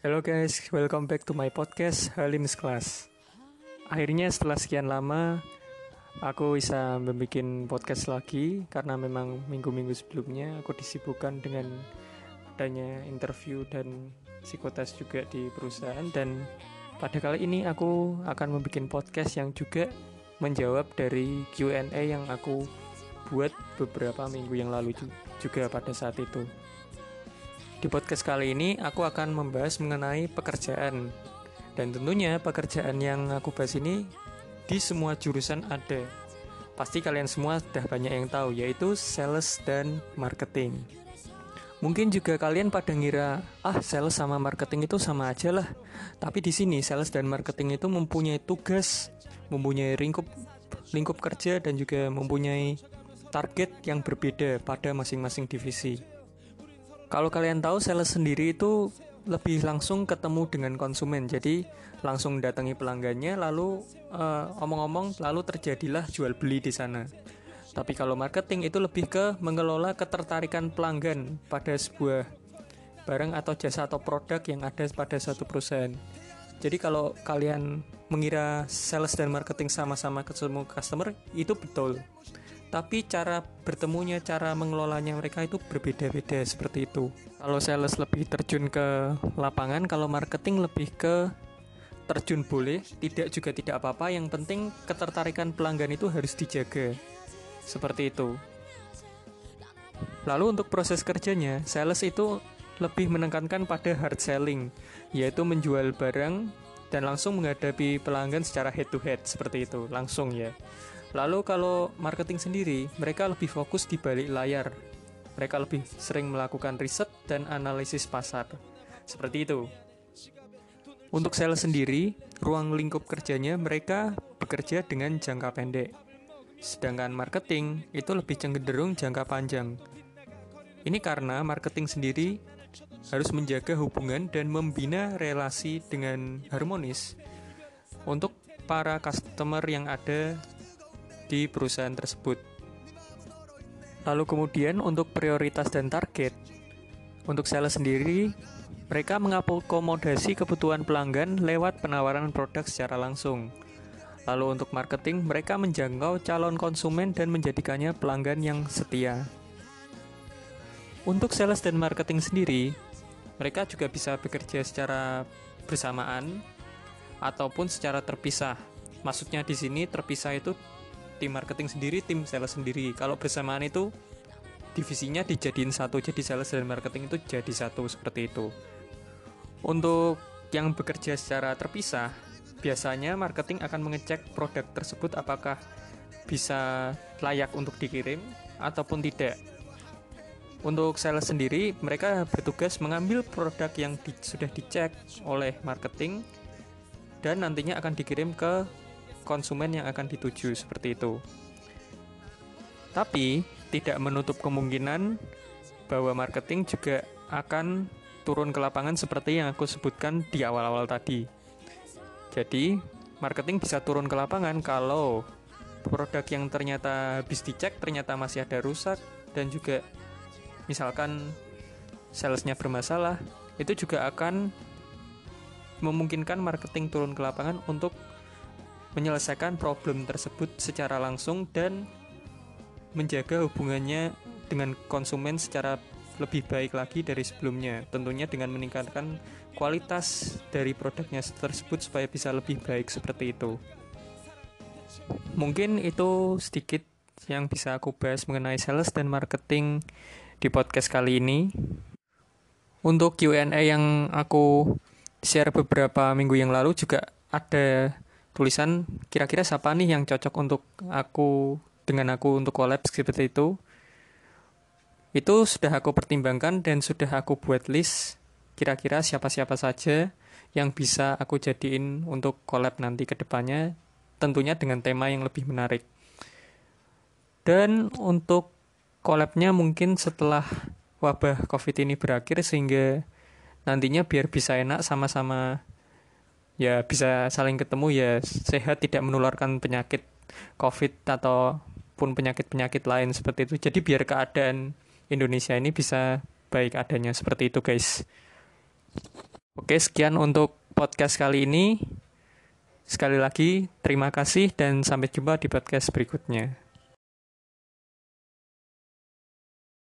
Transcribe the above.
Hello guys, welcome back to my podcast Halim's Class. Akhirnya setelah sekian lama aku bisa membuat podcast lagi karena memang minggu-minggu sebelumnya aku disibukkan dengan adanya interview dan psikotes juga di perusahaan dan pada kali ini aku akan membuat podcast yang juga menjawab dari Q&A yang aku buat beberapa minggu yang lalu juga pada saat itu. Di podcast kali ini aku akan membahas mengenai pekerjaan. Dan tentunya pekerjaan yang aku bahas ini di semua jurusan ada. Pasti kalian semua sudah banyak yang tahu yaitu sales dan marketing. Mungkin juga kalian pada ngira, ah sales sama marketing itu sama aja lah. Tapi di sini sales dan marketing itu mempunyai tugas, mempunyai lingkup lingkup kerja dan juga mempunyai target yang berbeda pada masing-masing divisi. Kalau kalian tahu sales sendiri itu lebih langsung ketemu dengan konsumen. Jadi langsung datangi pelanggannya lalu uh, omong-omong lalu terjadilah jual beli di sana. Tapi kalau marketing itu lebih ke mengelola ketertarikan pelanggan pada sebuah barang atau jasa atau produk yang ada pada suatu perusahaan. Jadi kalau kalian mengira sales dan marketing sama-sama ketemu customer itu betul tapi cara bertemunya, cara mengelolanya mereka itu berbeda-beda seperti itu. Kalau sales lebih terjun ke lapangan, kalau marketing lebih ke terjun boleh, tidak juga tidak apa-apa. Yang penting ketertarikan pelanggan itu harus dijaga. Seperti itu. Lalu untuk proses kerjanya, sales itu lebih menekankan pada hard selling, yaitu menjual barang dan langsung menghadapi pelanggan secara head to head seperti itu, langsung ya. Lalu kalau marketing sendiri, mereka lebih fokus di balik layar. Mereka lebih sering melakukan riset dan analisis pasar. Seperti itu. Untuk sales sendiri, ruang lingkup kerjanya mereka bekerja dengan jangka pendek. Sedangkan marketing itu lebih cenderung jangka panjang. Ini karena marketing sendiri harus menjaga hubungan dan membina relasi dengan harmonis untuk para customer yang ada di perusahaan tersebut. Lalu kemudian untuk prioritas dan target, untuk sales sendiri, mereka mengakomodasi kebutuhan pelanggan lewat penawaran produk secara langsung. Lalu untuk marketing, mereka menjangkau calon konsumen dan menjadikannya pelanggan yang setia. Untuk sales dan marketing sendiri, mereka juga bisa bekerja secara bersamaan ataupun secara terpisah. Maksudnya di sini terpisah itu tim marketing sendiri, tim sales sendiri. Kalau bersamaan itu divisinya dijadiin satu, jadi sales dan marketing itu jadi satu seperti itu. Untuk yang bekerja secara terpisah, biasanya marketing akan mengecek produk tersebut apakah bisa layak untuk dikirim ataupun tidak. Untuk sales sendiri, mereka bertugas mengambil produk yang di, sudah dicek oleh marketing dan nantinya akan dikirim ke konsumen yang akan dituju seperti itu. Tapi tidak menutup kemungkinan bahwa marketing juga akan turun ke lapangan seperti yang aku sebutkan di awal-awal tadi. Jadi, marketing bisa turun ke lapangan kalau produk yang ternyata habis dicek ternyata masih ada rusak dan juga misalkan salesnya bermasalah, itu juga akan memungkinkan marketing turun ke lapangan untuk menyelesaikan problem tersebut secara langsung dan menjaga hubungannya dengan konsumen secara lebih baik lagi dari sebelumnya. Tentunya dengan meningkatkan kualitas dari produknya tersebut supaya bisa lebih baik seperti itu. Mungkin itu sedikit yang bisa aku bahas mengenai sales dan marketing di podcast kali ini. Untuk Q&A yang aku share beberapa minggu yang lalu juga ada tulisan kira-kira siapa nih yang cocok untuk aku dengan aku untuk collab? seperti itu. Itu sudah aku pertimbangkan dan sudah aku buat list kira-kira siapa-siapa saja yang bisa aku jadiin untuk collab nanti ke depannya tentunya dengan tema yang lebih menarik. Dan untuk collabnya mungkin setelah wabah covid ini berakhir sehingga nantinya biar bisa enak sama-sama ya bisa saling ketemu ya sehat tidak menularkan penyakit covid ataupun penyakit-penyakit lain seperti itu jadi biar keadaan Indonesia ini bisa baik adanya seperti itu guys oke Oke, sekian untuk podcast kali ini. Sekali lagi, terima kasih dan sampai jumpa di podcast berikutnya.